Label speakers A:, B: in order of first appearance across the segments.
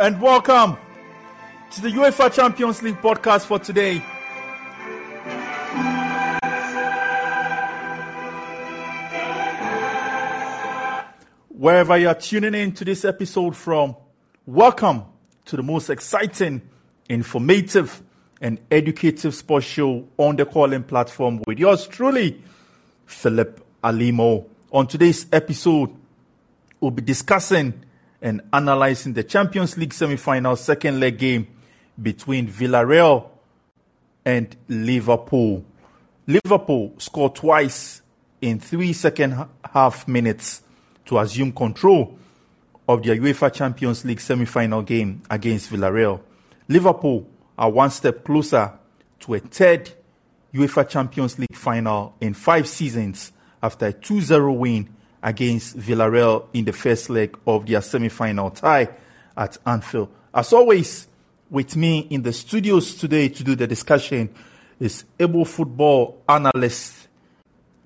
A: and welcome to the UEFA Champions League podcast for today. Wherever you are tuning in to this episode from, welcome to the most exciting, informative, and educative sports show on the Callin platform with yours truly, Philip Alimo. On today's episode, we'll be discussing and analyzing the Champions League semi-final second leg game between Villarreal and Liverpool. Liverpool scored twice in three second half minutes to assume control of the UEFA Champions League semi-final game against Villarreal. Liverpool are one step closer to a third UEFA Champions League final in five seasons after a 2-0 win against Villarreal in the first leg of their semi-final tie at Anfield. As always, with me in the studios today to do the discussion is able football analyst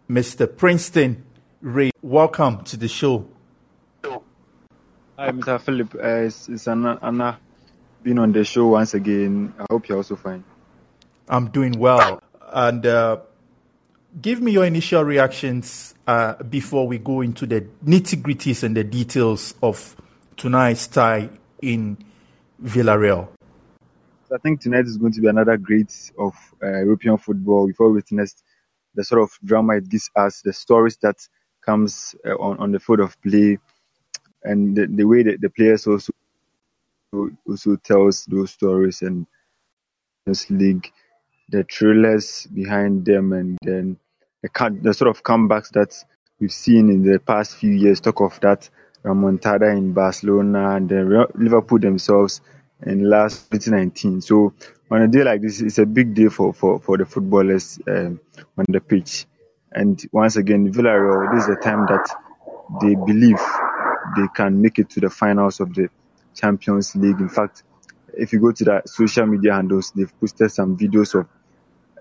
A: Mr. Princeton Ray. Welcome to the show.
B: Hi, Mr. Philip. Uh, it's, it's Anna, Anna being on the show once again. I hope you're also fine.
A: I'm doing well. And uh, give me your initial reactions uh, before we go into the nitty gritties and the details of tonight's tie in Villarreal.
B: I think tonight is going to be another great of uh, European football. We've all witnessed the sort of drama it gives us, the stories that comes uh, on, on the field of play, and the, the way that the players also also tells those stories and this league, the thrillers behind them, and then the, the sort of comebacks that we've seen in the past few years. Talk of that remontada in Barcelona and then Liverpool themselves in last 2019. So on a day like this, it's a big day for, for, for the footballers um, on the pitch. And once again, Villarreal, this is the time that they believe they can make it to the finals of the Champions League. In fact, if you go to the social media handles, they've posted some videos of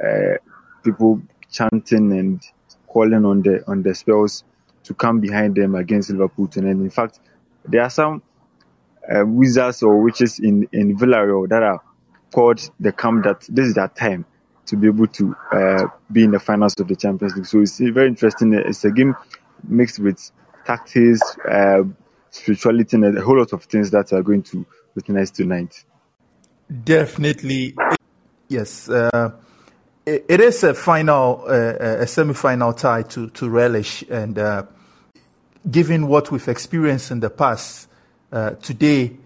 B: uh, people chanting and calling on the on the Spurs to come behind them against Liverpool tonight. In fact, there are some uh, wizards or witches in in Villarreal that are called the camp that this is their time to be able to uh, be in the finals of the Champions League. So it's very interesting. It's a game mixed with tactics, uh, spirituality, and a whole lot of things that are going to witness tonight.
A: Definitely, yes. Uh, it, is a final, uh, a semi-final tie to to relish, and uh, given what we've experienced in the past, uh, today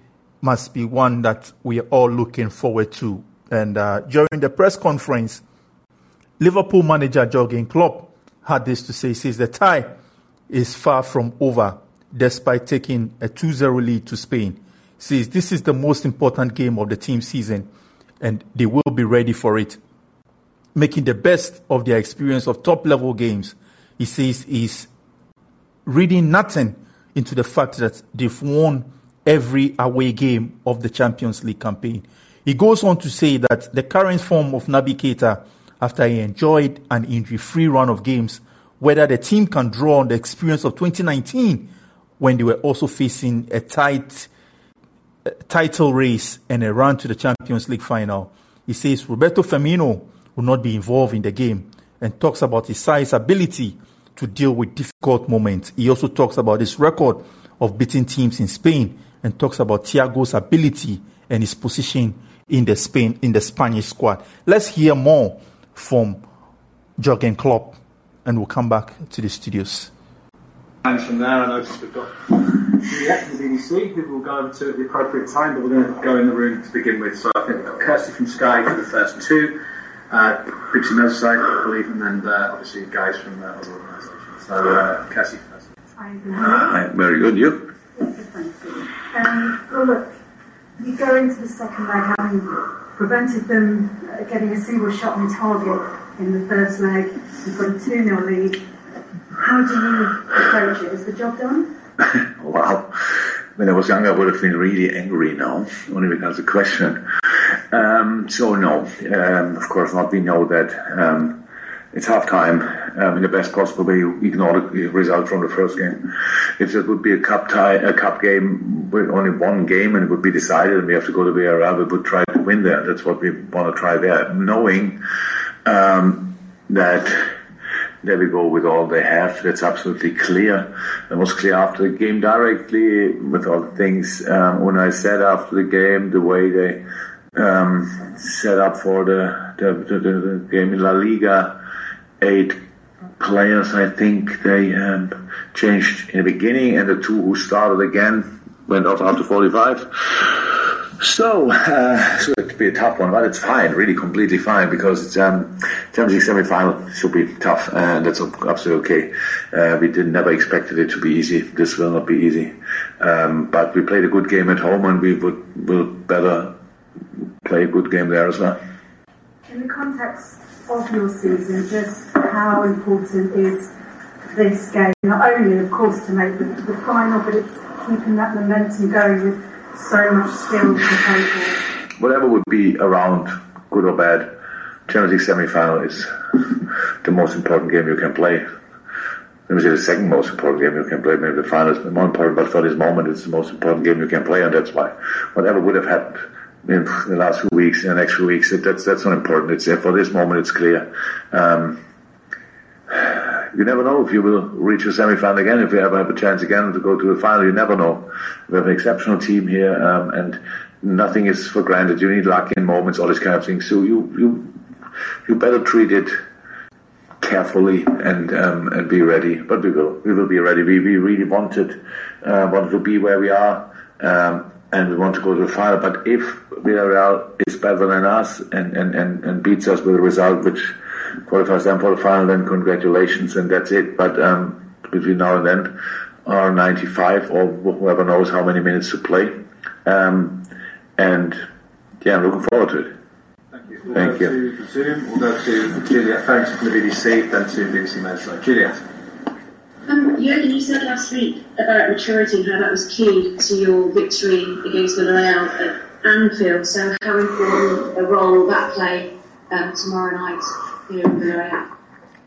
A: must be one that we are all looking forward to. And uh, during the press conference, Liverpool manager Jurgen Klopp had this to say: "says the tie is far from over, despite taking a 2-0 lead to Spain. Says this is the most important game of the team season, and they will be ready for it." Making the best of their experience of top level games. He says he's reading nothing into the fact that they've won every away game of the Champions League campaign. He goes on to say that the current form of Naby Keita, after he enjoyed an injury free run of games, whether the team can draw on the experience of 2019 when they were also facing a tight title race and a run to the Champions League final. He says Roberto Firmino will not be involved in the game and talks about his size ability to deal with difficult moments. He also talks about his record of beating teams in Spain and talks about Thiago's ability and his position in the Spain in the Spanish squad. Let's hear more from Jurgen Klopp and we'll come back to the studios.
C: And from there, I noticed we've got Juliet from BBC, who will go over to at the appropriate time, but we're going to go in the room to begin with. So I think we've Kirsty from Sky for the first two, uh, BBC Merseyside, I believe, and then uh, obviously guys from uh, other organisations. So uh, Kirsty first.
D: Hi, very good. You?
E: Um, well, look, you go into the second leg having prevented them uh, getting a single shot on target in the first leg. You've got a 2 0 lead. How do you approach it? Is the job done?
D: wow. When I was younger, I would have been really angry now, only because of the question. Um, so, no, um, of course not. We know that um, it's half time um, in the best possible way. You ignore the result from the first game. If it would be a cup tie, a cup game with only one game and it would be decided and we have to go to Villarreal, we would try to win there. That's what we want to try there, knowing um, that there we go with all they have. That's absolutely clear. It was clear after the game directly with all the things um, when I said after the game, the way they um, set up for the the, the, the, game in La Liga, eight players I think they um, changed in the beginning, and the two who started again went off after 45. So, uh, so it could be a tough one, but it's fine, really completely fine because it's um, Champions League semi-final should be tough, and that's absolutely okay. Uh, we did never expected it to be easy. This will not be easy, um, but we played a good game at home, and we would will better play a good game there as well.
E: In the context of your season, just how important is this game? Not only, of course, to make the, the final, but it's keeping that momentum going with so much skill
D: Whatever would be around, good or bad, Champions League semi-final is the most important game you can play. Let me say the second most important game you can play. Maybe the final is more important, but for this moment, it's the most important game you can play, and that's why. Whatever would have happened in the last few weeks, in the next few weeks, that's that's not important. It's for this moment, it's clear. Um, you never know if you will reach a semi-final again, if you ever have a chance again to go to a final. You never know. We have an exceptional team here, um, and nothing is for granted. You need luck in moments, all these kind of things. So you you you better treat it carefully and um, and be ready. But we will we will be ready. We we really wanted uh, wanted to be where we are. Um, and we want to go to the final. But if Villarreal is better than us and, and, and, and beats us with a result which qualifies them for the final, then congratulations, and that's it. But um, between now and then, are 95 or whoever knows how many minutes to play. Um, and yeah, I'm looking forward to it.
C: Thank you. We'll Thank go you. to Zoom. We'll go to Juliet Thanks from the BBC, then to BBC Merseyside. Juliet.
F: Um, Jurgen, you said last week about maturity and how that was key to your victory against Villarreal at Anfield. So, how important a role will that play um, tomorrow night here in Villarreal?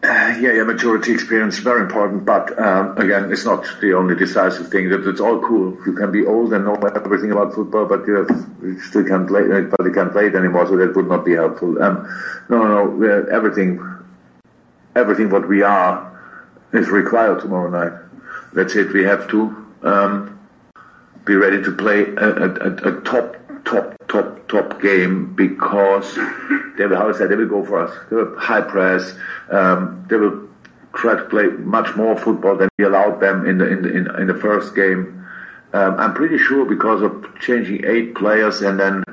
D: Uh, yeah, yeah, maturity experience very important, but um, again, it's not the only decisive thing. That it's all cool. You can be old and know everything about football, but you, have, you still can't play. But you can't play it anymore, so that would not be helpful. Um, no, no, no. Everything, everything what we are is required tomorrow night. That's it. We have to um, be ready to play a, a, a top top, top, top game because they will, how I said, they will go for us. They will high press. Um, they will try to play much more football than we allowed them in the in the, in, in the first game. Um, I'm pretty sure because of changing eight players and then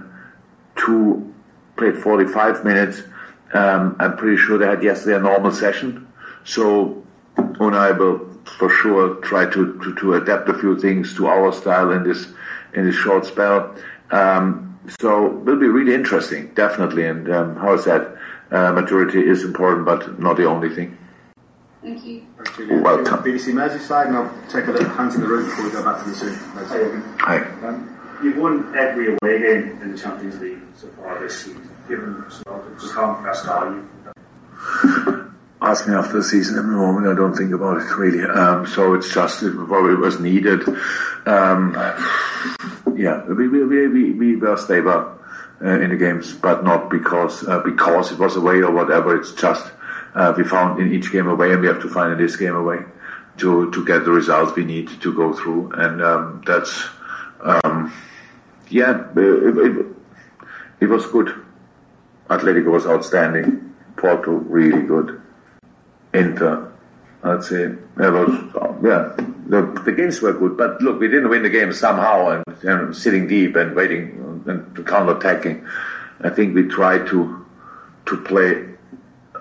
D: two played 45 minutes. Um, I'm pretty sure they had yesterday a normal session. So Unai will for sure try to, to, to adapt a few things to our style in this in this short spell. Um, so it will be really interesting, definitely. And um, how I said, uh, maturity is important, but not the only thing.
F: Thank you.
D: Welcome.
C: BBC Merseyside, and I'll take a little hands in the room before we go back to the Zoom.
D: Hi.
G: Um, you've won every away game in the Champions League so far this season. Given just how impressed are you?
D: Ask me after the season. At the moment, I don't think about it really. Um, so it's just it probably was needed. Um, yeah, we we we we were stable uh, in the games, but not because uh, because it was away or whatever. It's just uh, we found in each game away, and we have to find in this game away to to get the results we need to go through, and um, that's um, yeah, it, it, it was good. Atletico was outstanding. Porto really good. Inter, I'd say, it was, yeah, the, the games were good, but look, we didn't win the game somehow and, and sitting deep and waiting and counter-attacking. I think we tried to to play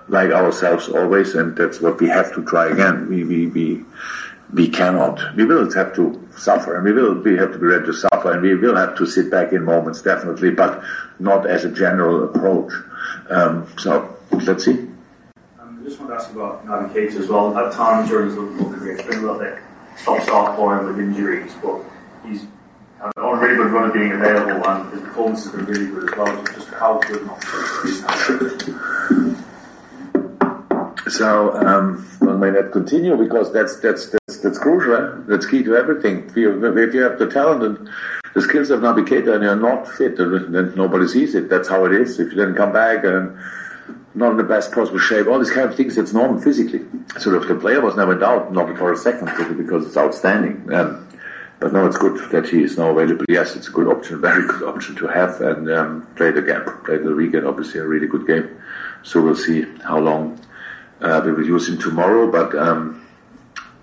D: like ourselves always, and that's what we have to try again. We we we, we cannot. We will have to suffer, and we will we have to be ready to suffer, and we will have to sit back in moments definitely, but not as a general approach. Um, so let's see
G: just want to ask about Naby Keita as well. At times during his Liverpool career, it's been a little bit stop-start for him with injuries, but he's on a really good run of being available, and his performance has been really good as well. So just how good not
D: so um, well, may not continue because that's that's that's that's crucial. Eh? That's key to everything. If you, if you have the talent and the skills of Naby Keita and you're not fit, then nobody sees it. That's how it is. If you then come back and not in the best possible shape, all these kind of things that's normal physically. So if the player was never in doubt, not for a second, because it's outstanding. Um, but no, it's good that he is now available. Yes, it's a good option, a very good option to have, and um, played again, played the weekend, obviously a really good game. So we'll see how long uh, we will use him tomorrow, but um,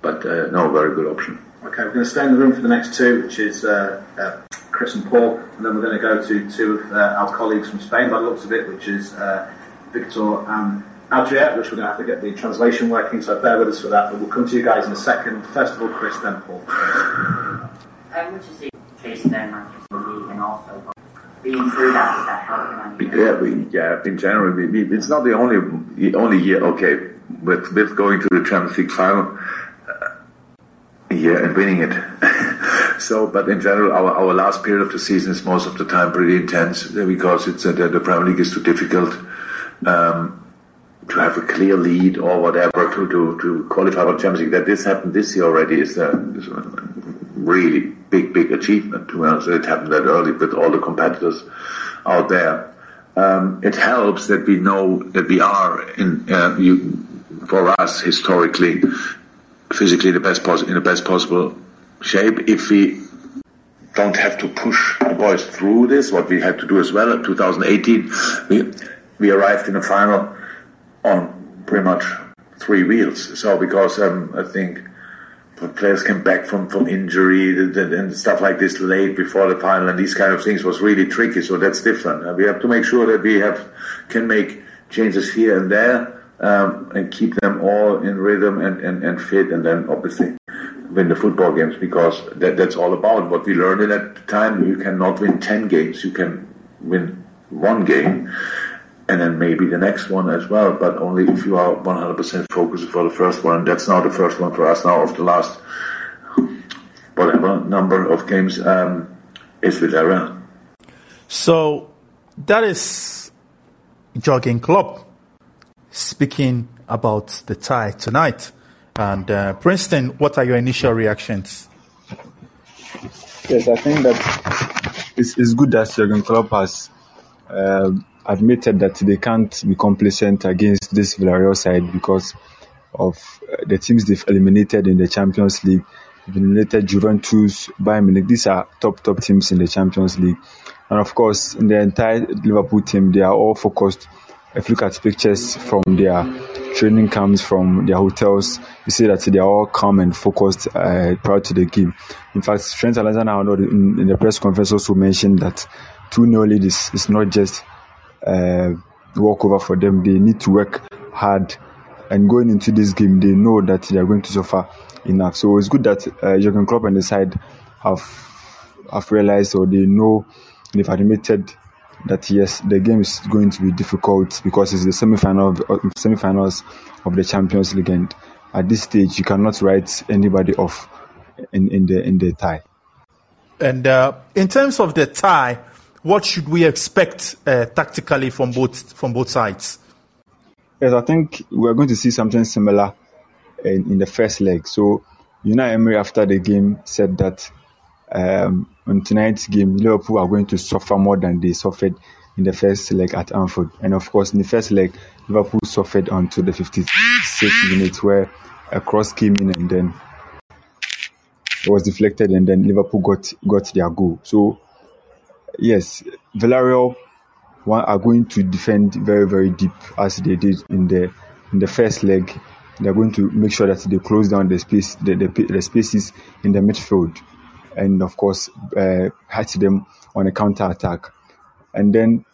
D: but uh, no, very good option.
C: Okay, we're going to stay in the room for the next two, which is uh, uh Chris and Paul, and then we're going to go to two of uh, our colleagues from Spain by the looks of it, which is uh, Victor and Adria, which we're going to have to get the translation working, so bear with us for that. But we'll come to you guys in a second. First of all, Chris, then Paul.
H: I would just say chasing down Manchester League and also being through that, is that helping?
D: Yeah, we, yeah. In general, we, we, it's not the only the only year. Okay, with with going to the Champions League final. Uh, yeah, and winning it. so, but in general, our, our last period of the season is most of the time pretty intense because it's uh, the, the Premier League is too difficult um, to have a clear lead or whatever to, to, to qualify for Champions League. That this happened this year already is a, is a really big, big achievement. To be honest, it happened that early with all the competitors out there. Um, it helps that we know that we are in uh, you, for us historically, physically the best pos- in the best possible shape. If we don't have to push the boys through this, what we had to do as well in 2018, we we arrived in the final on pretty much three wheels. So because um, I think players came back from, from injury and stuff like this late before the final and these kind of things was really tricky. So that's different. Uh, we have to make sure that we have can make changes here and there um, and keep them all in rhythm and, and, and fit and then obviously win the football games because that, that's all about what we learned at the time. You cannot win 10 games. You can win one game and then maybe the next one as well, but only if you are 100% focused for the first one. That's now the first one for us now of the last whatever number of games um, is Villarreal.
A: So that is Jurgen Klopp speaking about the tie tonight. And uh, Princeton, what are your initial reactions?
B: Yes, I think that it's, it's good that Jurgen Klopp has uh, admitted that they can't be complacent against this Villarreal side because of uh, the teams they've eliminated in the Champions League. Eliminated Juventus, Bayern Munich. These are top, top teams in the Champions League. And of course, in the entire Liverpool team, they are all focused. If you look at pictures from their training camps, from their hotels, you see that they are all calm and focused uh, prior to the game. In fact, Trent Alexander-Arnold in, in the press conference also mentioned that 2-0 lead is, is not just uh, walkover for them. They need to work hard. And going into this game, they know that they are going to suffer enough. So it's good that uh, Jurgen Klopp and the side have have realized or they know they've admitted that yes, the game is going to be difficult because it's the semi-final of, uh, semi-finals of the Champions League, and at this stage, you cannot write anybody off in, in the in the tie.
A: And uh, in terms of the tie, what should we expect uh, tactically from both from both sides?
B: Yes, I think we're going to see something similar in, in the first leg. So, Unai Emery after the game said that um, on tonight's game, Liverpool are going to suffer more than they suffered in the first leg at Anfield. And of course, in the first leg, Liverpool suffered until the 56th minute where a cross came in and then it was deflected and then Liverpool got got their goal. So yes, Villarreal are going to defend very very deep as they did in the in the first leg. They're going to make sure that they close down the space the, the, the spaces in the midfield and of course uh, them on a counter attack. And then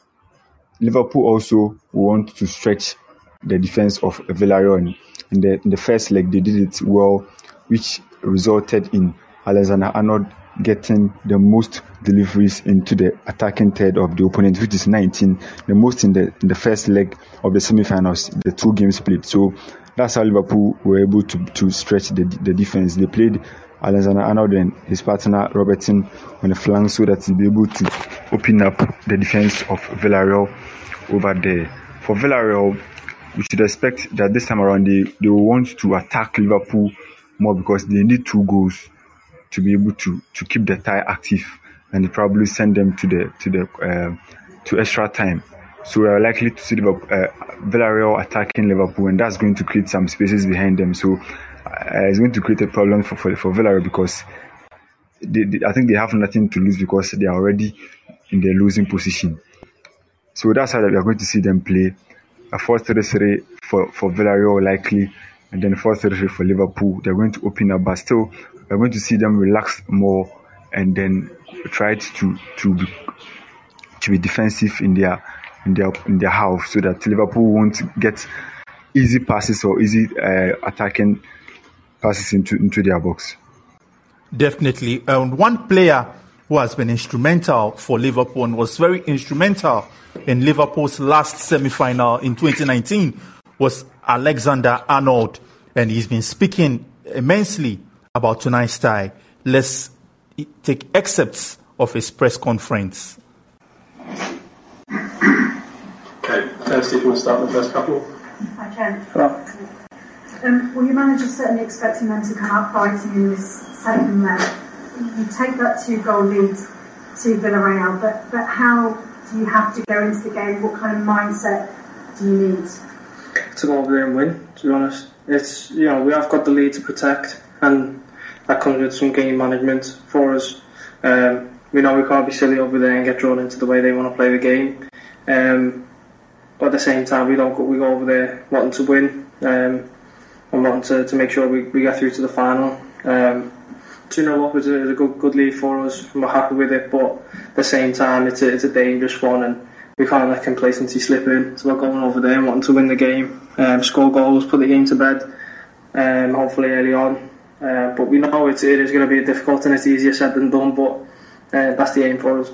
B: Liverpool also want to stretch the defense of Villarreal. In the in the first leg, they did it well, which resulted in Alexander Arnold getting the most deliveries into the attacking third of the opponent, which is 19, the most in the in the first leg of the semi-finals, the two games played. So that's how Liverpool were able to to stretch the the defense. They played Alexander Arnold and his partner Robertson on the flank so that he'll be able to open up the defense of Villarreal over there. For Villarreal, we should expect that this time around they, they want to attack Liverpool more because they need two goals to be able to to keep the tie active and probably send them to the to the uh, to extra time. So we are likely to see Liverpool, uh, Villarreal attacking Liverpool, and that's going to create some spaces behind them. So uh, it's going to create a problem for for, for Villarreal because they, they, I think they have nothing to lose because they are already in the losing position. So that's how we are going to see them play. A 4-3-3 for, for Villarreal likely, and then 4-3-3 for Liverpool. They're going to open up, but still we're going to see them relax more and then try to to be to be defensive in their in their in their half so that Liverpool won't get easy passes or easy uh, attacking passes into into their box.
A: Definitely, and one player who has been instrumental for Liverpool and was very instrumental in Liverpool's last semi-final in 2019 was Alexander Arnold, and he's been speaking immensely about tonight's tie. Let's take excerpts of his press conference.
C: Okay, uh, Steve, you want to start with the first couple?
E: I can. Um, well, your manager's certainly expecting them to come out fighting in this second leg. You take that two goal lead to Villarreal, but, but how do you have to go into the game? What kind of mindset do you need?
I: To go over there and win, to be honest. It's, you know, we have got the lead to protect, and that comes with some game management for us. Um, we know we can't be silly over there and get drawn into the way they want to play the game. Um, but at the same time, we don't go, we go over there wanting to win um, and wanting to, to make sure we, we get through to the final. Um, 2 0 up is a, is a good good lead for us, and we're happy with it. But at the same time, it's a, it's a dangerous one, and we can't let complacency slip in. So we're going over there wanting to win the game, um, score goals, put the game to bed, um, hopefully early on. Uh, but we know it's, it is going to be difficult and it's easier said than done, but uh, that's the aim for us.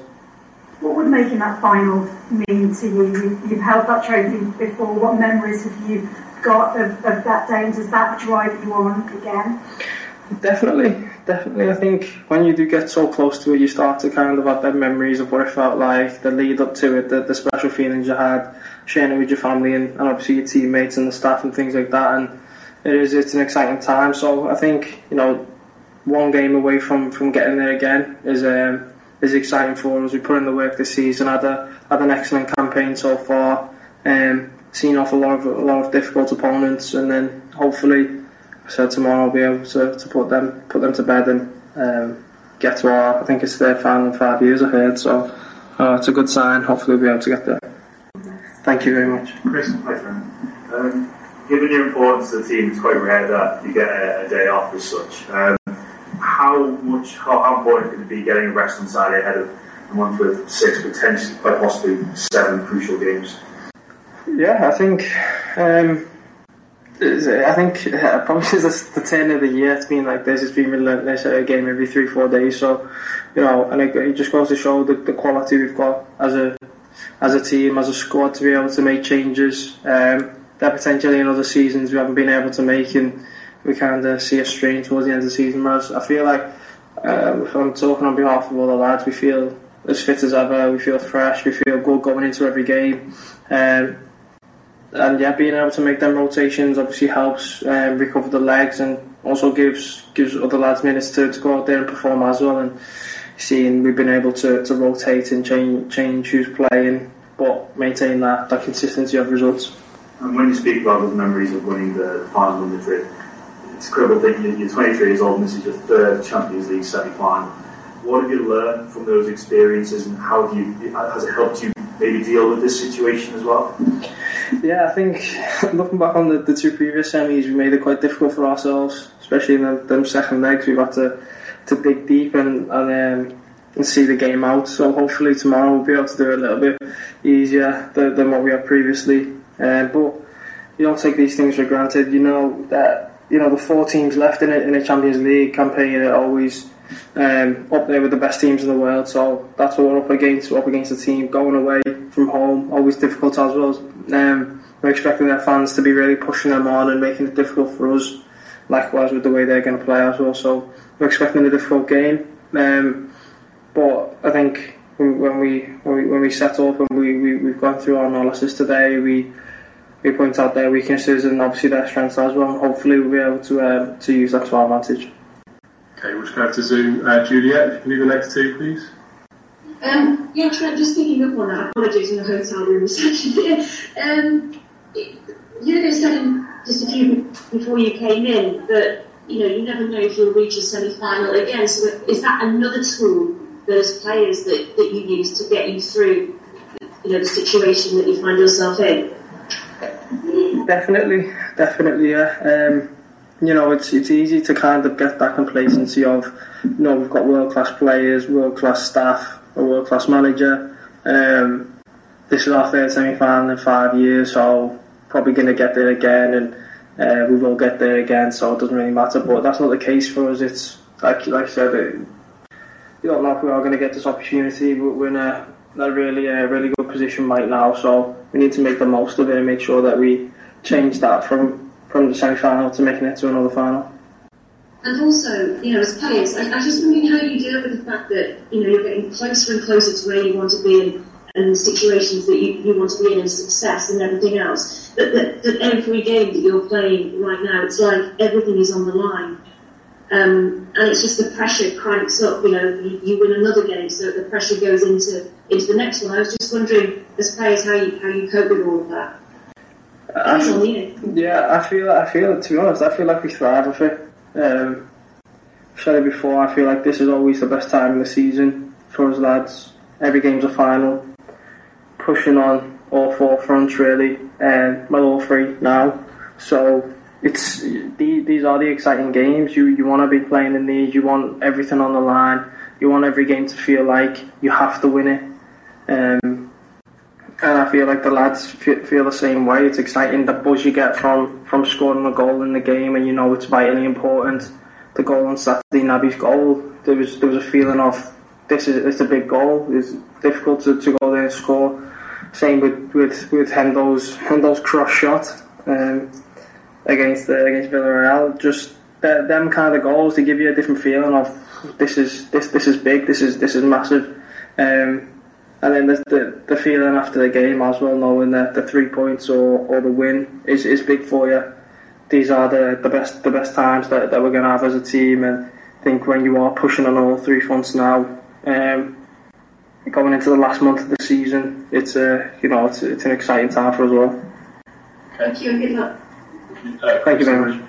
E: What would making that final mean to you? you you've held that trophy before. What memories have you got of, of that day, and does that drive you on again?
I: Definitely, definitely. I think when you do get so close to it, you start to kind of have them memories of what it felt like, the lead up to it, the, the special feelings you had, sharing it with your family and, and obviously your teammates and the staff and things like that. And it is it's an exciting time. So I think you know one game away from, from getting there again is um, is exciting for us. We put in the work this season, had a had an excellent campaign so far, um, seen off a lot of a lot of difficult opponents, and then hopefully, said tomorrow I'll be able to, to put them put them to bed and um, get to our. I think it's their final five years. I heard so. Uh, it's a good sign. Hopefully, we'll be able to get there. Thank you very much.
G: Chris, given your importance to the team, it's quite rare that you get a, a day off as such. Um, how much, how, how, important could it be getting a rest on Saturday ahead of a month with six, potentially, quite possibly seven crucial games?
I: Yeah, I think. Um, I think uh, probably since the turn of the year it's been like this. It's been relentless. A game every three, four days. So, you know, and it, it just goes to show the, the quality we've got as a as a team, as a squad, to be able to make changes. Um, that potentially in other seasons we haven't been able to make, and we kind of see a strain towards the end of the season. Whereas I feel like, um, I'm talking on behalf of all the lads, we feel as fit as ever, we feel fresh, we feel good going into every game. Um, and yeah, being able to make them rotations obviously helps um, recover the legs and also gives gives other lads minutes to, to go out there and perform as well. And seeing we've been able to, to rotate and change change who's playing, but maintain that, that consistency of results.
G: And when you speak about those memories of winning the final in Madrid, it's incredible that you're 23 years old and this is your third Champions League semi-final. What have you learned from those experiences, and how have you has it helped you maybe deal with this situation as well?
I: Yeah, I think looking back on the, the two previous semis, we made it quite difficult for ourselves, especially in the, them second legs. We've had to, to dig deep and and, um, and see the game out. So hopefully tomorrow we'll be able to do it a little bit easier than, than what we had previously. Um, but you don't take these things for granted. You know that you know the four teams left in a, in a Champions League campaign are always um, up there with the best teams in the world. So that's what we're up against. We're up against a team going away from home, always difficult as well. Um, we're expecting their fans to be really pushing them on and making it difficult for us. Likewise with the way they're going to play as well. So we're expecting a difficult game. Um, but I think when we when we, when we set up and we, we we've gone through our analysis today, we we point out their weaknesses and obviously their strengths as well. Hopefully, we'll be able to um, to use that to our advantage.
J: Okay, we'll just go to Zoom. Uh, Juliet, if you can do the next two, please.
F: Um, yeah, Trent, just picking up on that, apologies in the hotel room reception here. Um, you said in, just a few before you came in that you know you never know if you'll reach a semi-final again. So is that another tool, those players that, that you use to get you through, you know, the situation that you find yourself in?
I: Definitely, definitely, yeah. Um, you know, it's it's easy to kind of get that complacency of, you know, we've got world class players, world class staff, a world class manager. Um, this is our third semi final in five years, so probably going to get there again, and uh, we will get there again. So it doesn't really matter. But that's not the case for us. It's like like I said, it, know if we are going to get this opportunity, we're in a, a really a really good position right now. So we need to make the most of it and make sure that we change that from from the semi final to making it to another final.
F: And also, you know, as players, I, I just wondering how you deal with the fact that, you know, you're getting closer and closer to where you want to be and, and situations that you, you want to be in and success and everything else. That, that every game that you're playing right now, it's like everything is on the line. Um, and it's just the pressure cranks up, you know, you, you, win another game, so the pressure goes into into the next one. I was just wondering, as players, how you, how you cope with all of that.
I: I, yeah, I feel, I feel, to be honest, I feel like we thrive with it. Um, I've said it before, I feel like this is always the best time in the season for us lads. Every game's a final. Pushing on all four fronts really, and well all three now. So it's these are the exciting games. You you want to be playing in these. You want everything on the line. You want every game to feel like you have to win it. Um, and I feel like the lads feel the same way. It's exciting the buzz you get from from scoring a goal in the game, and you know it's vitally important. The goal on Saturday, Naby's goal. There was there was a feeling of this is it's a big goal. It's difficult to, to go there and score. Same with with with Hendo's Hendo's cross shot um, against the, against Villarreal. Just the, them kind of goals they give you a different feeling of this is this this is big. This is this is massive. Um, and then the, the, the feeling after the game as well, knowing that the three points or, or the win is, is big for you. These are the, the best the best times that, that we're going to have as a team, and I think when you are pushing on all three fronts now, um, going into the last month of the season, it's a you know it's, it's an exciting time for us all.
F: Thank you good luck.
I: Uh, Thank you very much.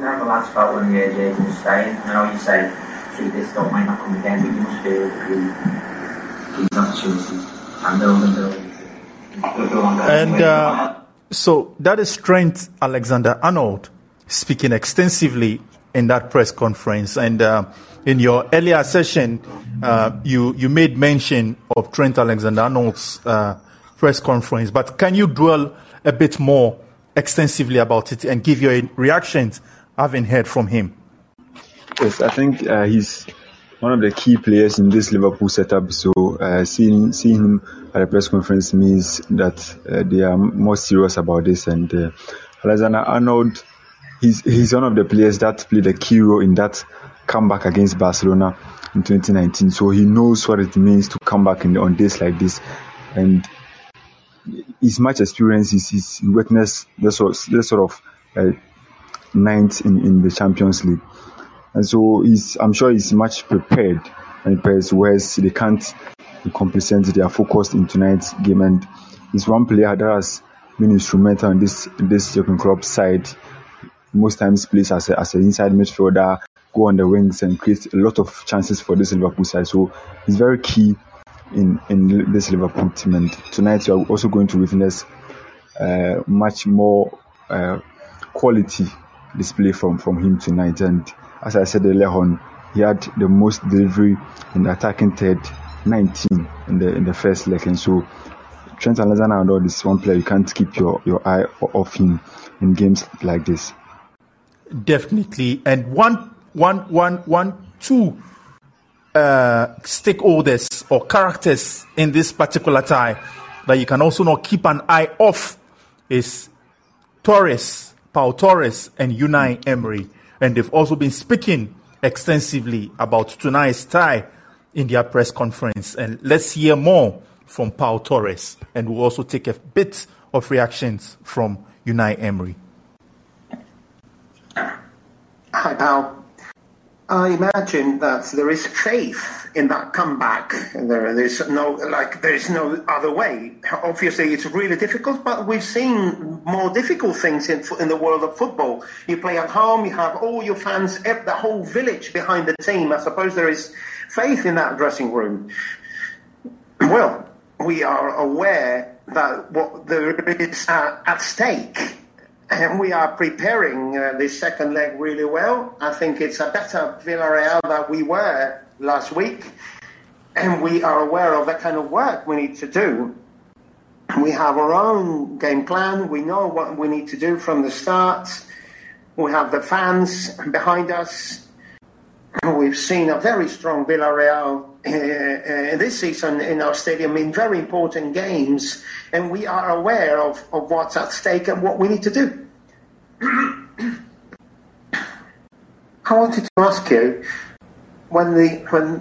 H: How the lads felt when the AJ was staying? I know you say, see this stuff might not come again, but you must feel the, the opportunity and build and build.
A: And uh, so that is Trent Alexander Arnold speaking extensively in that press conference. And uh, in your earlier session, uh, you you made mention of Trent Alexander Arnold's uh, press conference. But can you dwell a bit more extensively about it and give your reactions having heard from him?
B: Yes, I think uh, he's one of the key players in this Liverpool setup. So uh, seeing seeing him at a press conference means that uh, they are more serious about this. And uh, Alexander Arnold, he's he's one of the players that played a key role in that comeback against Barcelona in 2019. So he knows what it means to come back in, on days like this. And his match experience is his witness this sort, this sort of uh, ninth in, in the Champions League. And so he's, I'm sure he's much prepared and prepares whereas they can't compensate. They are focused in tonight's game and he's one player that has been instrumental in this this Jurgen Klopp side. Most times plays as a, as an inside midfielder, go on the wings and create a lot of chances for this Liverpool side. So he's very key in in this Liverpool team. And tonight you are also going to witness uh, much more uh, quality display from from him tonight. And as I said earlier on, he had the most delivery in the attacking third, 19 in the in the first leg. And so Trent Alexander-Arnold is one player you can't keep your, your eye off him in games like this.
A: Definitely, and one one one one two uh, stakeholders or characters in this particular tie that you can also not keep an eye off is Torres, Paul Torres, and Unai Emery. And they've also been speaking extensively about tonight's tie in their press conference. And let's hear more from Paul Torres. And we'll also take a bit of reactions from Unai Emery.
K: Hi, Pau. I imagine that there is faith in that comeback. There, there's no like there's no other way. Obviously, it's really difficult, but we've seen more difficult things in in the world of football. You play at home, you have all your fans, the whole village behind the team. I suppose there is faith in that dressing room. Well, we are aware that what there is at stake and we are preparing uh, this second leg really well. I think it's a better Villarreal than we were last week, and we are aware of the kind of work we need to do. We have our own game plan. We know what we need to do from the start. We have the fans behind us. We've seen a very strong Villarreal this season in our stadium in very important games, and we are aware of, of what's at stake and what we need to do. I wanted to ask you when the when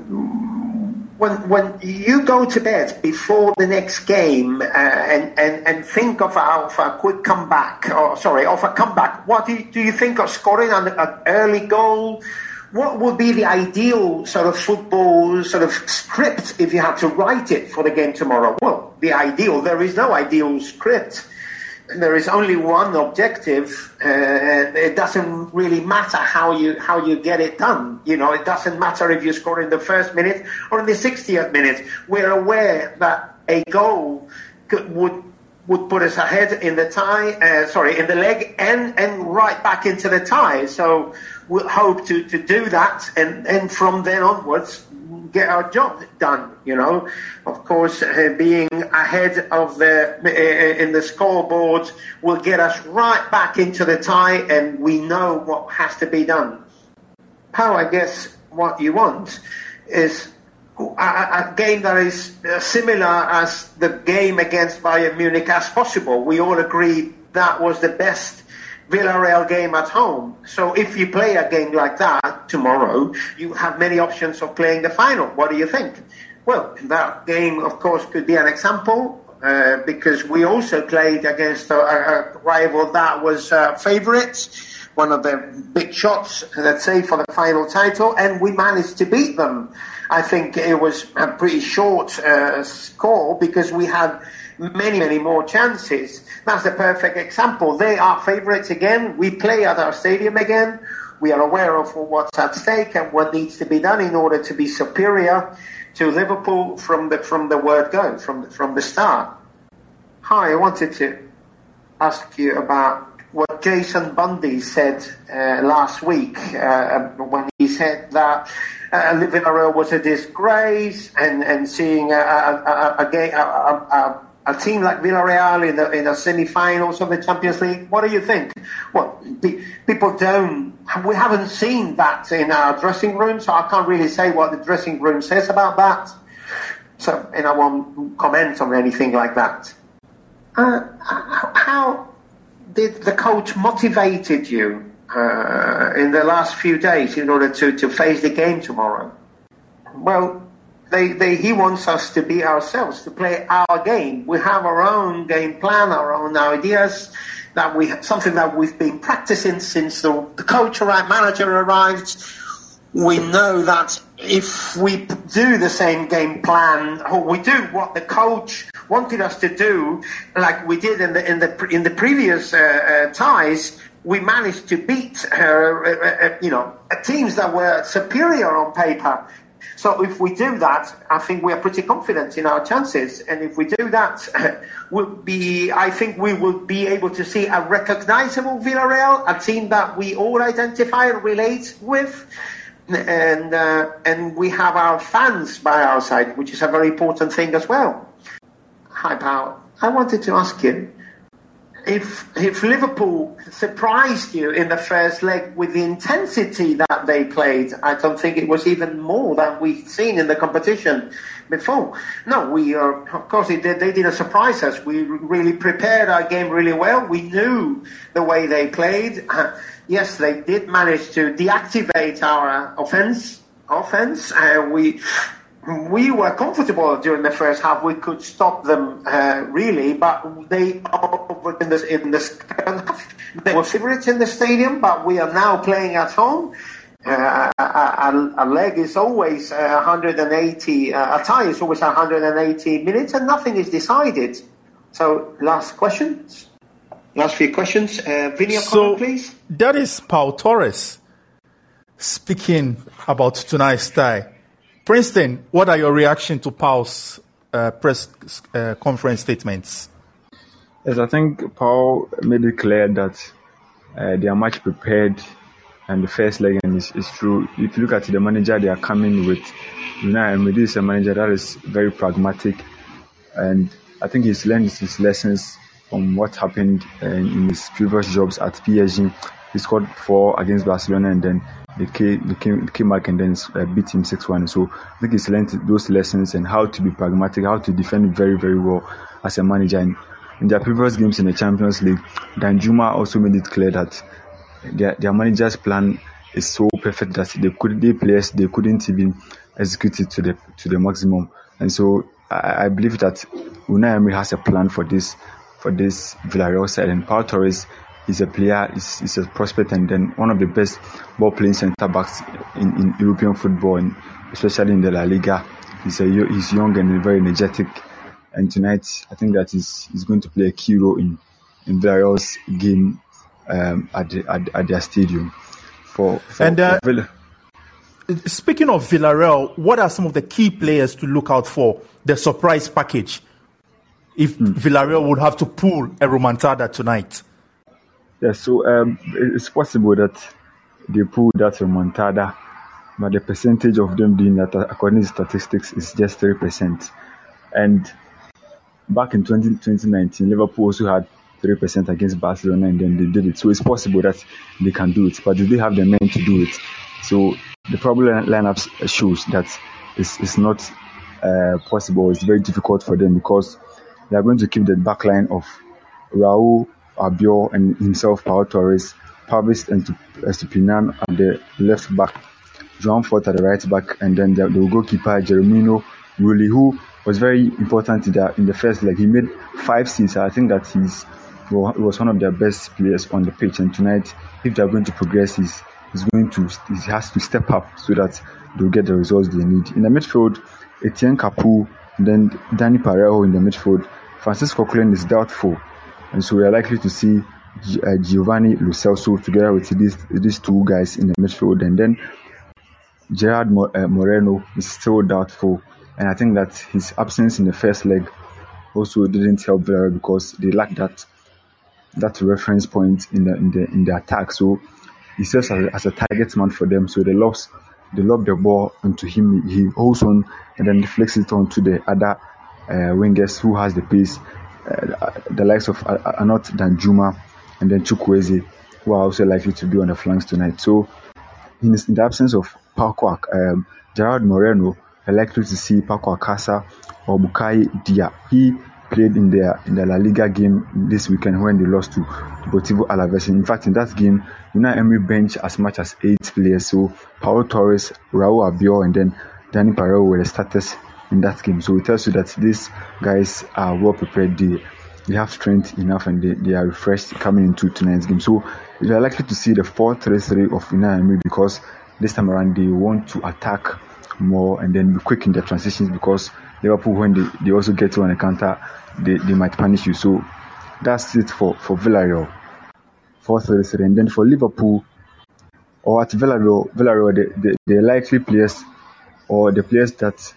K: when when you go to bed before the next game uh, and, and and think of a, of a quick comeback or sorry of a comeback what do you, do you think of scoring an, an early goal what would be the ideal sort of football sort of script if you had to write it for the game tomorrow? Well, the ideal, there is no ideal script. There is only one objective. Uh, it doesn't really matter how you how you get it done. You know, it doesn't matter if you score in the first minute or in the 60th minute. We're aware that a goal could, would would put us ahead in the tie, uh, sorry, in the leg and, and right back into the tie. So we'll hope to, to do that and, and from then onwards get our job done, you know. Of course, uh, being ahead of the, uh, in the scoreboard will get us right back into the tie and we know what has to be done. How I guess what you want is a, a, game that is uh, similar as the game against Bayern Munich as possible. We all agree that was the best Villarreal game at home. So if you play a game like that tomorrow, you have many options of playing the final. What do you think? Well, that game, of course, could be an example uh, because we also played against a, a rival that was uh, favourites one of the big shots, let's say, for the final title, and we managed to beat them. I think it was a pretty short uh, score because we had many, many more chances. That's a perfect example. They are favourites again. We play at our stadium again. We are aware of what's at stake and what needs to be done in order to be superior to Liverpool from the from the word go, from from the start. Hi, I wanted to ask you about what Jason Bundy said uh, last week uh, when he said that uh, Villarreal was a disgrace and, and seeing a, a, a, a, a team like Villarreal in the in the semi-finals of the Champions League. What do you think? Well, people don't. We haven't seen that in our dressing room, so I can't really say what the dressing room says about that. So, and I won't comment on anything like that. Uh, how did the coach motivated you uh, in the last few days in order to, to face the game tomorrow? Well, they, they, he wants us to be ourselves, to play our game. We have our own game plan, our own ideas, that we something that we've been practicing since the, the coach arrived, manager arrived. We know that if we do the same game plan, or we do what the coach wanted us to do, like we did in the in the in the previous uh, uh, ties, we managed to beat uh, uh, uh you know teams that were superior on paper. So if we do that, I think we are pretty confident in our chances. And if we do that, we'll be, I think we will be able to see a recognizable Villarreal, a team that we all identify and relate with. And, uh, and we have our fans by our side, which is a very important thing as well. Hi, Paul. I wanted to ask you, if if Liverpool surprised you in the first leg with the intensity that they played, I don't think it was even more than we've seen in the competition before. No, we are of course they did, they didn't surprise us. We really prepared our game really well. We knew the way they played. Uh, yes, they did manage to deactivate our offense. Offense. Uh, we we were comfortable during the first half. We could stop them uh, really, but they in the in the second half they were favourites in the stadium. But we are now playing at home. Uh, a, a, leg is always uh, 180. Uh, a tie is always 180 minutes, and nothing is decided. So, last questions. Last few questions. Uh, Vinny, so comment, please.
A: That is Paul Torres speaking about tonight's tie. Princeton, what are your reaction to Paul's uh, press uh, conference statements?
B: Yes, I think Paul made it clear that uh, they are much prepared and the first leg and is, is true. If you look at the manager they are coming with, you know, and this is a manager that is very pragmatic and I think he's learned his lessons from what happened uh, in his previous jobs at PSG. He scored four against Barcelona and then they came, they came, came back and then uh, beat him 6-1. So I think he's learned those lessons and how to be pragmatic, how to defend very, very well as a manager. And in their previous games in the Champions League, Danjuma also made it clear that their, their manager's plan is so perfect that they could they players they couldn't even execute it to the to the maximum. And so I, I believe that Unai Emery has a plan for this for this Villarreal side and Paul Torres is a player, he's, he's a prospect, and then one of the best ball playing centre backs in, in European football, and especially in the La Liga. He's a he's young and very energetic, and tonight I think that he's, he's going to play a key role in in Villarreal's game um, at, the, at, at their stadium. For, for
A: and uh, for speaking of Villarreal, what are some of the key players to look out for? The surprise package. If hmm. Villarreal would have to pull a remontada tonight.
B: Yeah, so um, it's possible that they pull that remontada, but the percentage of them doing that, according to statistics, is just 3%. And back in 20, 2019, Liverpool also had 3% against Barcelona and then they did it. So it's possible that they can do it, but do they have the men to do it? So the probable lineup shows that it's, it's not uh, possible. It's very difficult for them because they are going to keep the back line of Raul, Albiol and himself Pau Torres, Pervis and Estupiñán uh, at the left back, Juan Foyth at the right back, and then the, the goalkeeper Geronimo Rulli, who was very important in the, in the first leg. He made five saves. I think that he's well, he was one of their best players on the pitch. And tonight, if they're going to progress, he's, he's going to he has to step up so that they'll get the results they need. In the midfield, Etienne Capoue, then Dani Parejo in the midfield. Francis Coquelin is doubtful and so we are likely to see uh, Giovanni Lo Celso together with these these two guys in the midfield, and then Gerard uh, Moreno is still doubtful, and I think that his absence in the first leg also didn't help Villarreal because they lack that that reference point in the in the in the attack. So he serves as, as a target man for them. So they lost they lob the ball into him. He holds on and then deflects it onto the other uh, wingers who has the pace uh, the likes of Arnaut Danjuma and then Chukwueze, who are also likely to be on the flanks tonight. So, in, in the absence of Paco, um, Gerard Moreno, are likely to see Alcácer or Boulaye Dia. He played in their in the La Liga game this weekend when they lost to Deportivo Alaves. In fact, in that game, Unai Emery bench as much as eight players. So Paulo Torres, Raul Albiol, and then Dani Parejo were the starters in that game. So it tells you that these guys are well prepared. They they have strength enough and they, they are refreshed coming into tonight's game. So you are likely to see the 4-3-3 of Unai Emery because this time around they want to attack more and then be quick in their transitions because Liverpool when they, they also get to an encounter they, they might punish you. So that's it for, for Villarreal. 4-3-3 and then for Liverpool or at Villarreal, Villarreal the, the, the likely players or the players that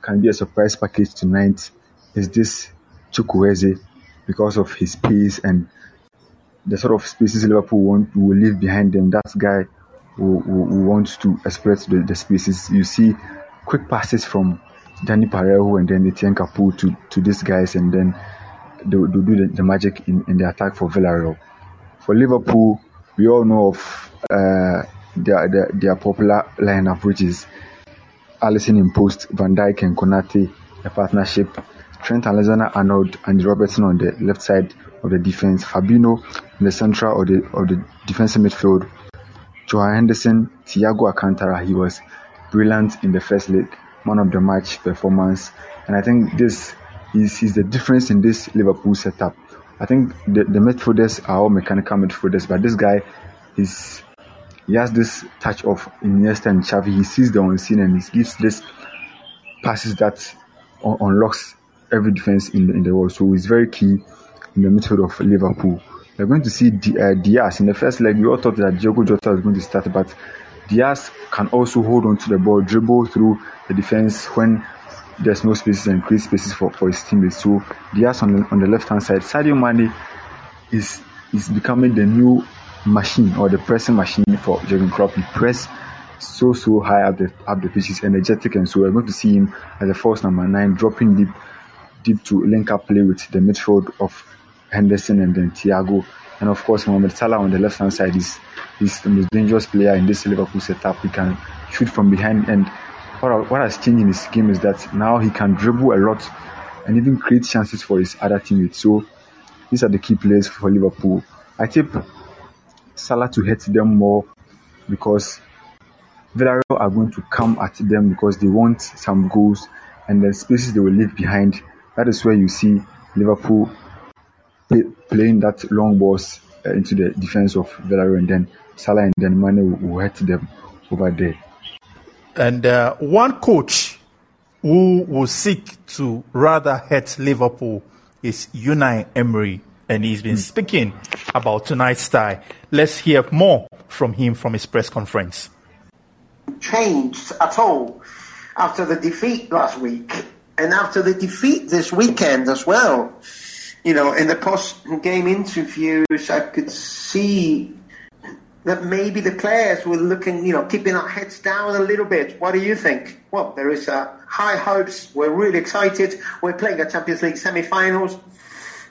B: can be a surprise package tonight is this Chukwueze because of his pace and the sort of spaces Liverpool want will leave behind them. That guy who, who, who wants to exploit the, the, spaces. You see quick passes from Dani Parejo and then Etienne Capoue to, to these guys and then they, will do the, the magic in, in the attack for Villarreal. For Liverpool, we all know of uh, their, their, their popular lineup, which is Alisson in post, Van Dijk and Konate, a partnership Trent Alexander-Arnold and Robertson on the left side of the defense, Fabinho in the central of the of the defensive midfield, Jordan Henderson, Thiago Alcantara. He was brilliant in the first leg, man of the match performance, and I think this is, is the difference in this Liverpool setup. I think the, the midfielders are all mechanical midfielders, but this guy is he has this touch of Iniesta and Xavi. He sees the unseen and he gives this passes that un- unlocks every defense in the, in the world. So he's very key in the midfield of Liverpool. We're going to see D- uh, Diaz in the first leg. We all thought that Diogo Jota was going to start, but Diaz can also hold on to the ball, dribble through the defense when there's no spaces and create spaces for, for his teammates. So Diaz on the, on the left hand side, Sadio Mane is is becoming the new machine or the pressing machine for Jurgen Klopp. He press so so high up the up the pitch. He's energetic, and so we're going to see him as a false number nine, dropping deep deep to link up play with the midfield of Henderson and then Thiago. And of course, Mohamed Salah on the left hand side is, is the most dangerous player in this Liverpool setup. He can shoot from behind. And what, what has changed in his game is that now he can dribble a lot and even create chances for his other teammates. So these are the key players for Liverpool. I tip Salah to hit them more because Villarreal are going to come at them because they want some goals and the spaces they will leave behind that is where you see Liverpool playing that long balls uh, into the defense of Villarreal, and then Salah and then Mane will, will hit them over there.
A: And uh, one coach who will seek to rather hurt Liverpool is Unai Emery, and he's been mm. speaking about tonight's tie. Let's hear more from him from his press conference.
K: Changed at all after the defeat last week and after the defeat this weekend as well, you know, in the post-game interviews, I could see that maybe the players were looking, you know, keeping our heads down a little bit. What do you think? Well, there is uh, high hopes. We're really excited. We're playing a Champions League semi-finals.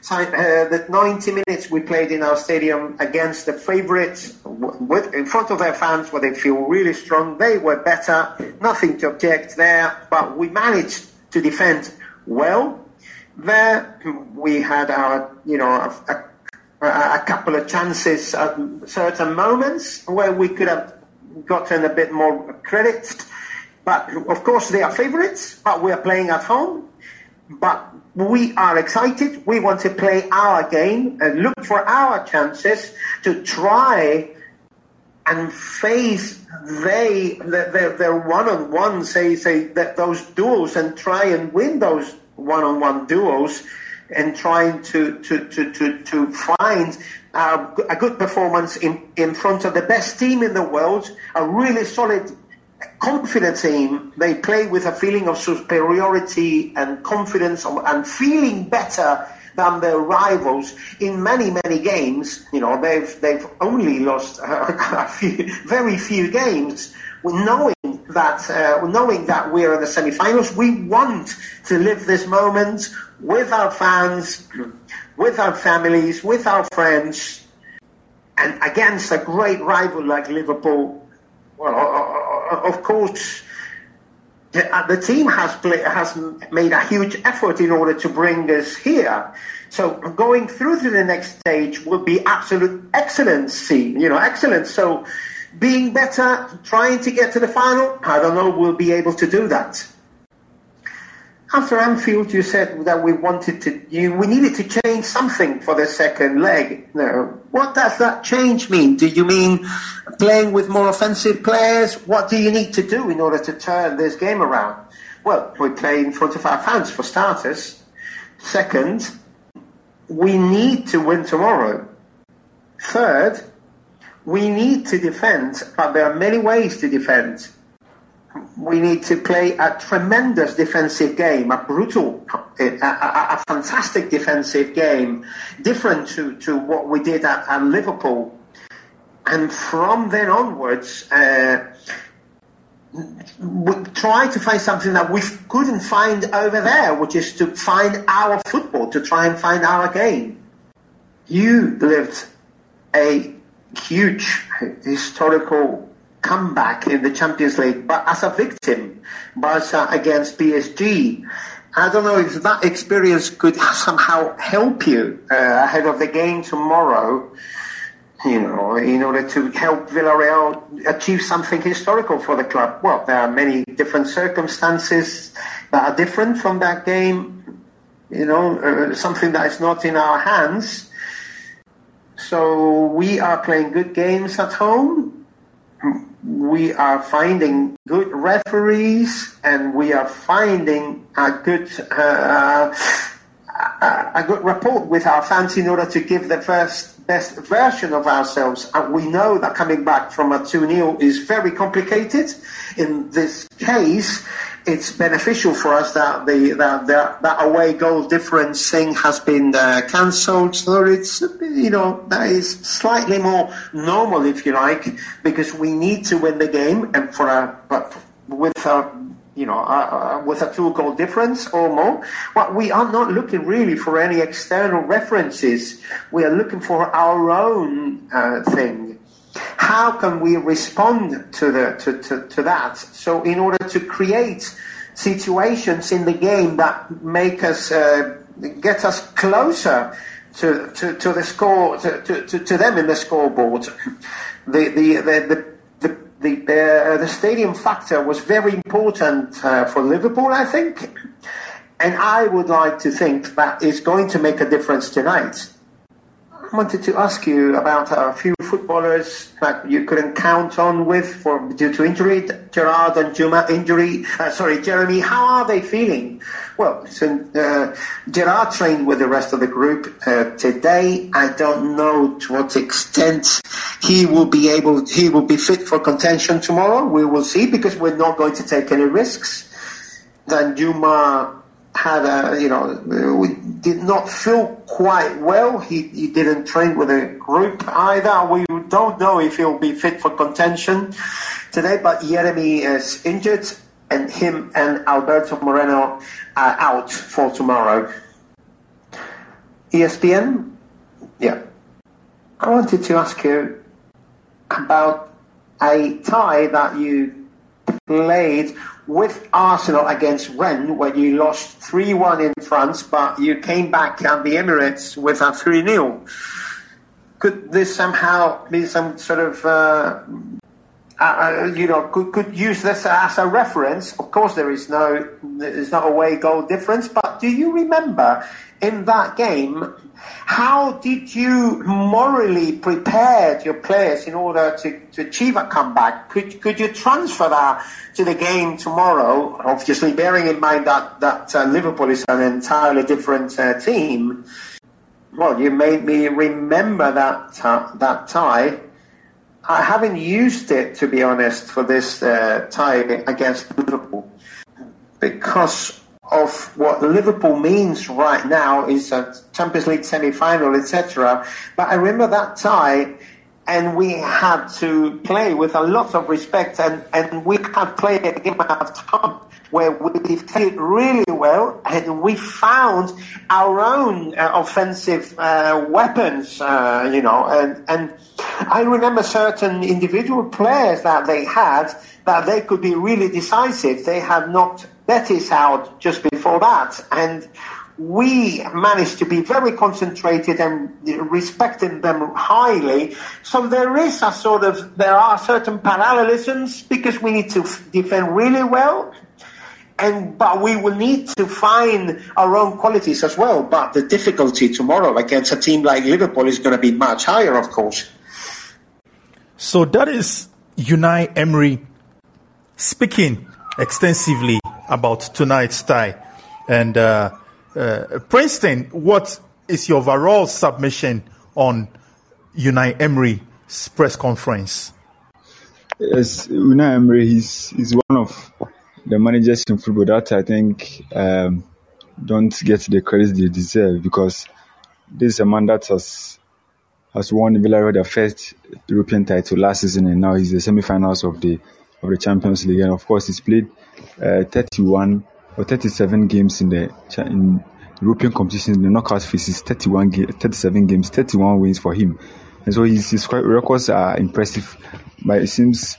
K: Uh, the 90 minutes we played in our stadium against the favourites, in front of their fans, where they feel really strong. They were better. Nothing to object there, but we managed to defend well. There, we had our, you know, a, a, a couple of chances at certain moments where we could have gotten a bit more credit. But of course, they are favourites, but we are playing at home. But we are excited. We want to play our game and look for our chances to try and face they their, their one-on-one say say that those duels and try and win those one-on-one duos and trying to to to to, to find uh, a good performance in in front of the best team in the world a really solid confident team they play with a feeling of superiority and confidence and feeling better than their rivals in many, many games. You know, they've, they've only lost a few, very few games. Knowing that, uh, knowing that we're in the semi-finals, we want to live this moment with our fans, with our families, with our friends, and against a great rival like Liverpool. Well, of course, uh, the team has play, has made a huge effort in order to bring us here. So going through to the next stage will be absolute excellency, you know, excellence. So being better, trying to get to the final, I don't know, we'll be able to do that. after Anfield, you said that we wanted to, you, we needed to change something for the second leg. No. What does that change mean? Do you mean playing with more offensive players? What do you need to do in order to turn this game around? Well, we play in front of our fans for starters. Second, we need to win tomorrow. Third, we need to defend, but there are many ways to defend we need to play a tremendous defensive game, a brutal, a, a, a fantastic defensive game, different to, to what we did at, at Liverpool. And from then onwards, uh, we try to find something that we couldn't find over there, which is to find our football, to try and find our game. You lived a huge historical comeback in the Champions League, but as a victim, Barca against PSG. I don't know if that experience could somehow help you uh, ahead of the game tomorrow, you know, in order to help Villarreal achieve something historical for the club. Well, there are many different circumstances that are different from that game, you know, uh, something that is not in our hands. So we are playing good games at home. We are finding good referees and we are finding a good uh, a, good rapport with our fans in order to give the first best version of ourselves. And we know that coming back from a 2 0 is very complicated. In this case, it's beneficial for us that the that, that, that away goal difference thing has been uh, cancelled. So it's you know that is slightly more normal, if you like, because we need to win the game, and for a but with a you know, uh, uh, with a two goal difference or more. Well, we are not looking really for any external references. We are looking for our own uh, thing. How can we respond to, the, to, to, to that? So, in order to create situations in the game that make us, uh, get us closer to, to, to the score, to, to, to them in the scoreboard. The, the, the, the the uh, the stadium factor was very important uh, for Liverpool, I think, and I would like to think that is going to make a difference tonight. I wanted to ask you about a few footballers that you couldn't count on with for due to injury, Gerard Danjuma injury. Uh, sorry, Yeremy. How are they feeling? Well, so, uh, Gerard trained with the rest of the group uh, today. I don't know to what extent he will be able. He will be fit for contention tomorrow. We will see because we're not going to take any risks. Danjuma had a, you know, we did not feel quite well. He, he didn't train with a group either. We don't know if he'll be fit for contention today, but Yeremy is injured and him and Alberto Moreno are out for tomorrow. ESPN? Yeah. I wanted to ask you about a tie that you played with Arsenal against Rennes, where you lost 3 1 in France, but you came back at the Emirates with a 3 0. Could this somehow be some sort of, uh, uh, you know, could, could use this as a reference? Of course, there is no, there's not a way goal difference, but do you remember in that game how did you morally prepare your players in order to, to achieve a comeback? Could, could you transfer that to the game tomorrow? Obviously, bearing in mind that, that uh, Liverpool is an entirely different uh, team. Well, you made me remember that, uh, that tie. I haven't used it, to be honest, for this uh, tie against Liverpool because of what Liverpool means right now is a Champions League semi-final, etc. But I remember that tie, and we had to play with a lot of respect, and, and we had played a game of time where we defended really well, and we found our own uh, offensive uh, weapons, uh, you know, and and I remember certain individual players that they had that they could be really decisive. They had knocked Betis out just before that. And we managed to be very concentrated and respecting them highly. So there is a sort of, there are certain parallelisms because we need to defend really well and but we will need to find our own qualities as well. But the difficulty tomorrow against a team like Liverpool is going to be much higher, of course.
A: So that is Unai Emery speaking extensively about tonight's tie. And uh, uh, Princeton, what is your overall submission on Unai Emery's press conference?
B: Yes, Unai Emery, he's, he's one of the managers in football that I think um, don't get the credit they deserve because this is a man that has has won Villarreal their first European title last season, and now he's the semi-finals of the of the Champions League. And of course, he's played uh, 31 or 37 games in the in European competitions. In the knockout phases, 31 ga- 37 games, 31 wins for him. And so his, his records are impressive, but it seems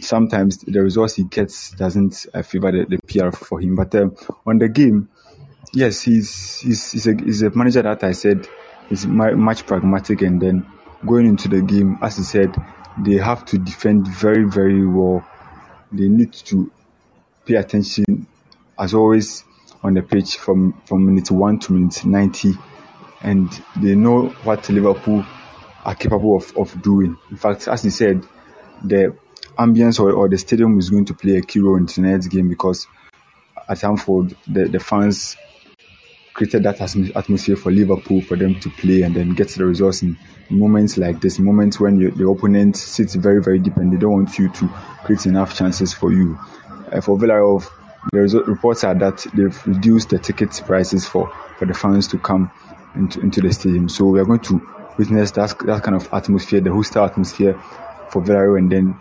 B: sometimes the results he gets doesn't uh, favor the, the PR for him. But um, on the game, yes, he's he's he's a, he's a manager that I said is much pragmatic, and then going into the game, as he said, they have to defend very very well. They need to pay attention, as always, on the pitch from from minute one to minute ninety, and they know what Liverpool are capable of, of doing. In fact, as he said, the ambience or, or the stadium is going to play a key role in tonight's game because at Anfield, the, the fans created that atmosphere for Liverpool for them to play and then get the results in moments like this, moments when you, the opponent sits very, very deep and they don't want you to create enough chances for you. Uh, for Villarreal, the result, reports are that they've reduced the ticket prices for, for the fans to come into, into the stadium. So we are going to witness that, that kind of atmosphere, the hostile atmosphere for Villarreal and then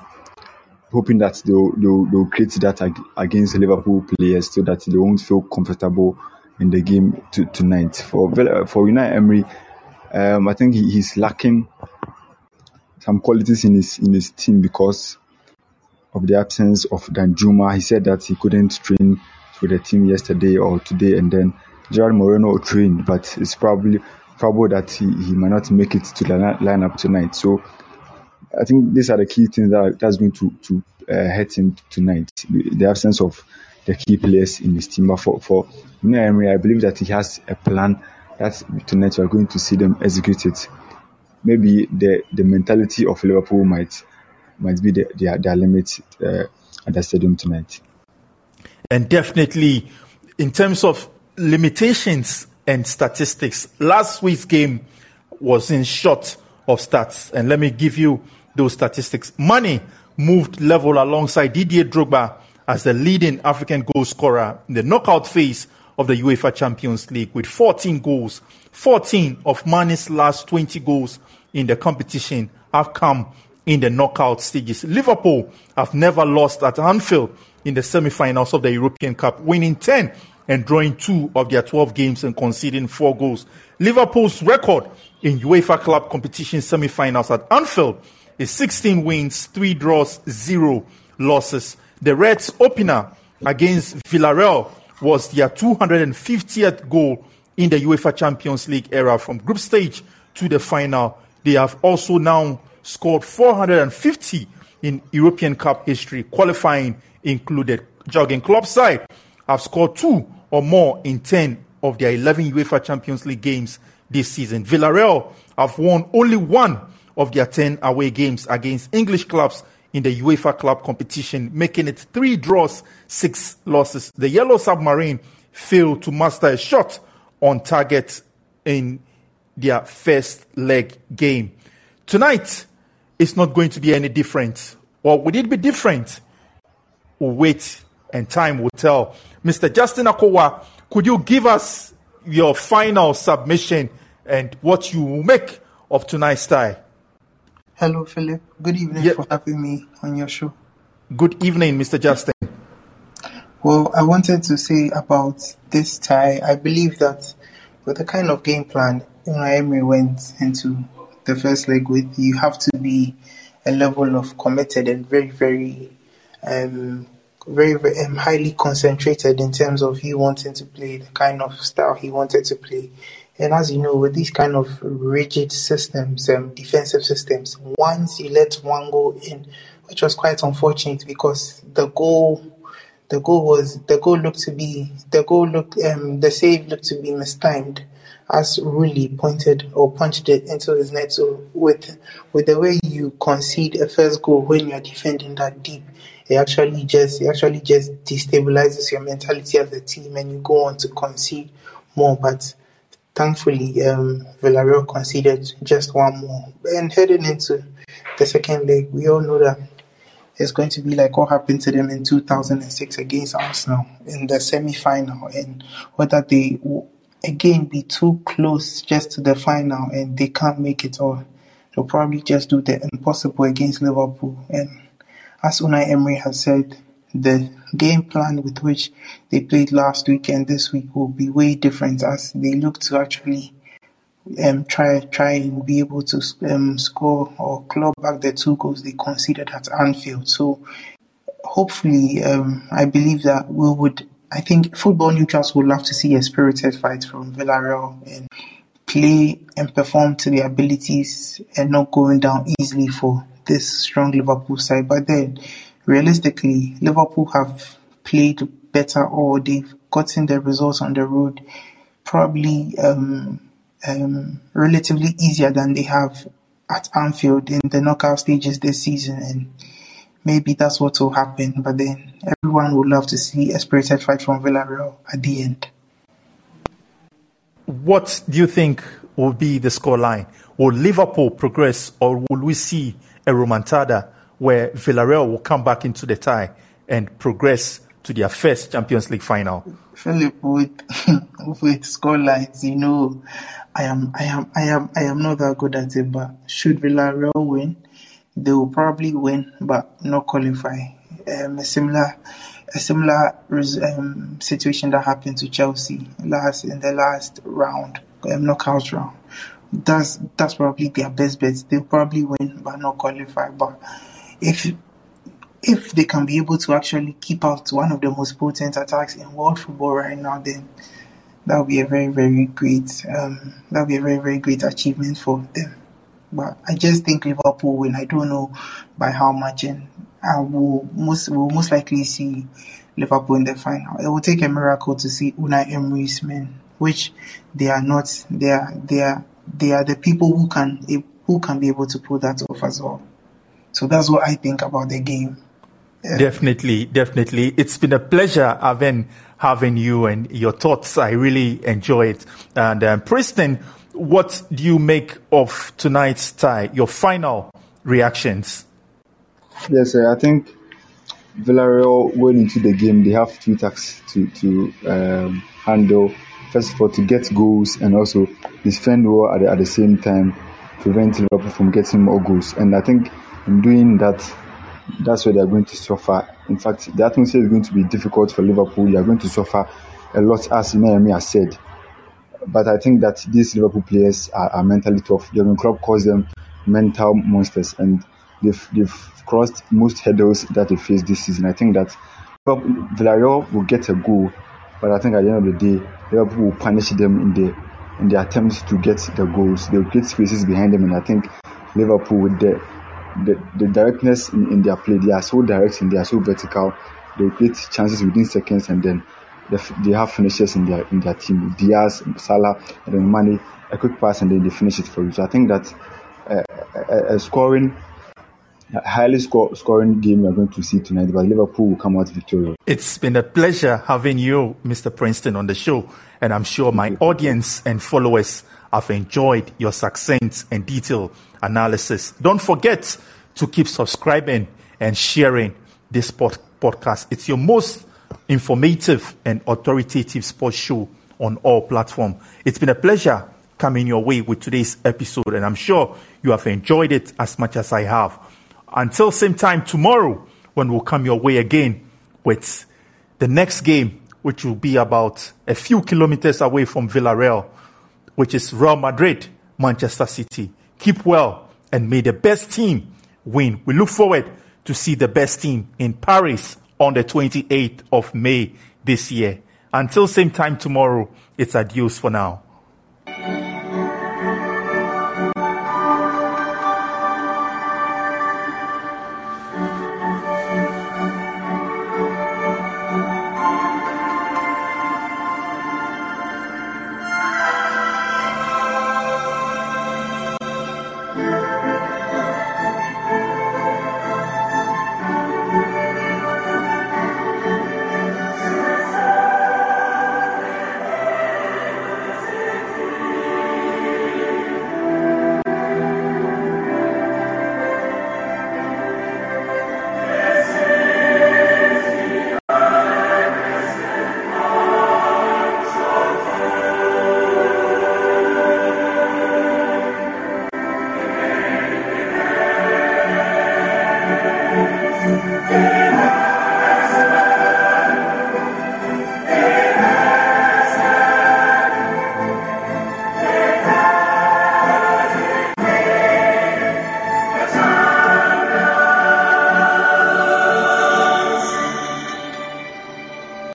B: hoping that they'll, they'll, they'll create that against Liverpool players so that they won't feel comfortable in the game to, tonight. For for Unai Emery, um, I think he, he's lacking some qualities in his in his team because of the absence of Danjuma. He said that he couldn't train with the team yesterday or today, and then Gerard Moreno trained, but it's probably probable that he, he might not make it to the lineup tonight. So I think these are the key things that that's going to to uh, hurt him tonight. The absence of the key players in his team. But for for Emery, I believe that he has a plan that tonight we are going to see them execute it. Maybe the the mentality of Liverpool might might be the, their their limit uh, at the stadium tonight.
A: And definitely, in terms of limitations and statistics, last week's game was in short of stats. And let me give you those statistics. Mane moved level alongside Didier Drogba as the leading African goal scorer in the knockout phase of the UEFA Champions League with 14 goals. 14 of Mane's last 20 goals in the competition have come in the knockout stages. Liverpool have never lost at Anfield in the semi-finals of the European Cup, winning 10 and drawing two of their 12 games and conceding four goals. Liverpool's record in UEFA club competition semi-finals at Anfield is 16 wins, 3 draws, 0 losses. The Reds' opener against Villarreal was their 250th goal in the UEFA Champions League era from group stage to the final. They have also now scored 450 in European Cup history, qualifying included. Jurgen Klopp's side have scored two or more in 10 of their 11 UEFA Champions League games this season. Villarreal have won only one of their 10 away games against English clubs in the UEFA club competition, making it three draws, six losses. The Yellow Submarine failed to master a shot on target in their first leg game. Tonight, it's not going to be any different. Or would it be different? We'll wait and time will tell. Mr. Justin Akowa, could you give us your final submission and what you make of tonight's tie?
L: Hello, Philip. Good evening yep. for having me on your show.
A: Good evening, Mr. Justin.
L: Well, I wanted to say about this tie. I believe that with the kind of game plan Emery went into the first leg with, you have to be a level of committed and very, very um, very, very um, highly concentrated in terms of you wanting to play the kind of style he wanted to play. And as you know, with these kind of rigid systems, um, defensive systems, once you let one go in, which was quite unfortunate because the goal the goal was the goal looked to be the goal looked um the save looked to be mistimed as Rulli pointed or punched it into his net. So with with the way you concede a first goal when you're defending that deep, it actually just it actually just destabilizes your mentality as a team and you go on to concede more. But thankfully, um, Villarreal conceded just one more. And heading into the second leg, we all know that it's going to be like what happened to them in 2006 against Arsenal in the semi-final, and whether they again be too close just to the final and they can't make it, or they'll probably just do the impossible against Liverpool. And as Unai Emery has said, the game plan with which they played last week and this week will be way different as they look to actually um, try try and be able to um, score or claw back the two goals they conceded at Anfield. So hopefully, um, I believe that we would. I think football Newcastle would love to see a spirited fight from Villarreal and play and perform to their abilities and not going down easily for this strong Liverpool side. But then, realistically, Liverpool have played better or they've gotten the results on the road. Probably um, um, relatively easier than they have at Anfield in the knockout stages this season, and maybe that's what will happen. But then everyone would love to see a spirited fight from Villarreal at the end.
A: What do you think will be the scoreline? Will Liverpool progress, or will we see a remontada where Villarreal will come back into the tie and progress to their first Champions League final?
L: Philip, with with scorelines, you know, I am, I am, I am, I am not that good at it. But should Villarreal win, they will probably win, but not qualify. Um, a similar, a similar um, situation that happened to Chelsea last in the last round, um, knockout round. That's that's probably their best bet. They'll probably win, but not qualify. But if if they can be able to actually keep out one of the most potent attacks in world football right now, then that would be a very, very great, um, that would be a very, very great achievement for them. But I just think Liverpool win. I don't know by how much, and I will most will most likely see Liverpool in the final. It will take a miracle to see Unai Emery's men, which they are not. They are they are they are the people who can who can be able to pull that off as well. So that's what I think about the game.
A: Yeah. Definitely, definitely. It's been a pleasure, Aven, having you and your thoughts. I really enjoy it. And um, Preston, what do you make of tonight's tie? Your final reactions?
B: Yes, I think Villarreal went into the game. They have two tasks to to um, handle. First of all, to get goals and also defend well at the, at the same time, prevent Liverpool from getting more goals. And I think in doing that, that's where they are going to suffer. In fact, the atmosphere is going to be difficult for Liverpool. They are going to suffer a lot, as Naomi has said. But I think that these Liverpool players are, are mentally tough. Jurgen Klopp calls them mental monsters, and they've, they've crossed most hurdles that they faced this season. I think that Villarreal will get a goal, but I think at the end of the day, Liverpool will punish them in the in their attempts to get the goals. They'll create spaces behind them, and I think Liverpool with the the, the directness in, in their play. They are so direct and they are so vertical. They create chances within seconds and then they, they have finishes in their in their team. Diaz, Salah, and then Mane, a quick pass and then they finish it for you. So I think that uh, a, a, scoring a highly score, scoring game we are going to see tonight, but Liverpool will come out victorious.
A: It's been a pleasure having you, Mr. Princeton, on the show, and I'm sure my audience and followers have enjoyed your succinct and detailed analysis. Don't forget to keep subscribing and sharing this pod- podcast. It's your most informative and authoritative sports show on all platforms. It's been a pleasure coming your way with today's episode, and I'm sure you have enjoyed it as much as I have. Until same time tomorrow, when we'll come your way again with the next game, which will be about a few kilometers away from Villarreal, which is Real Madrid, Manchester City. Keep well and may the best team win. We look forward to see the best team in Paris on the 28th of May this year. Until same time tomorrow, it's adios for now.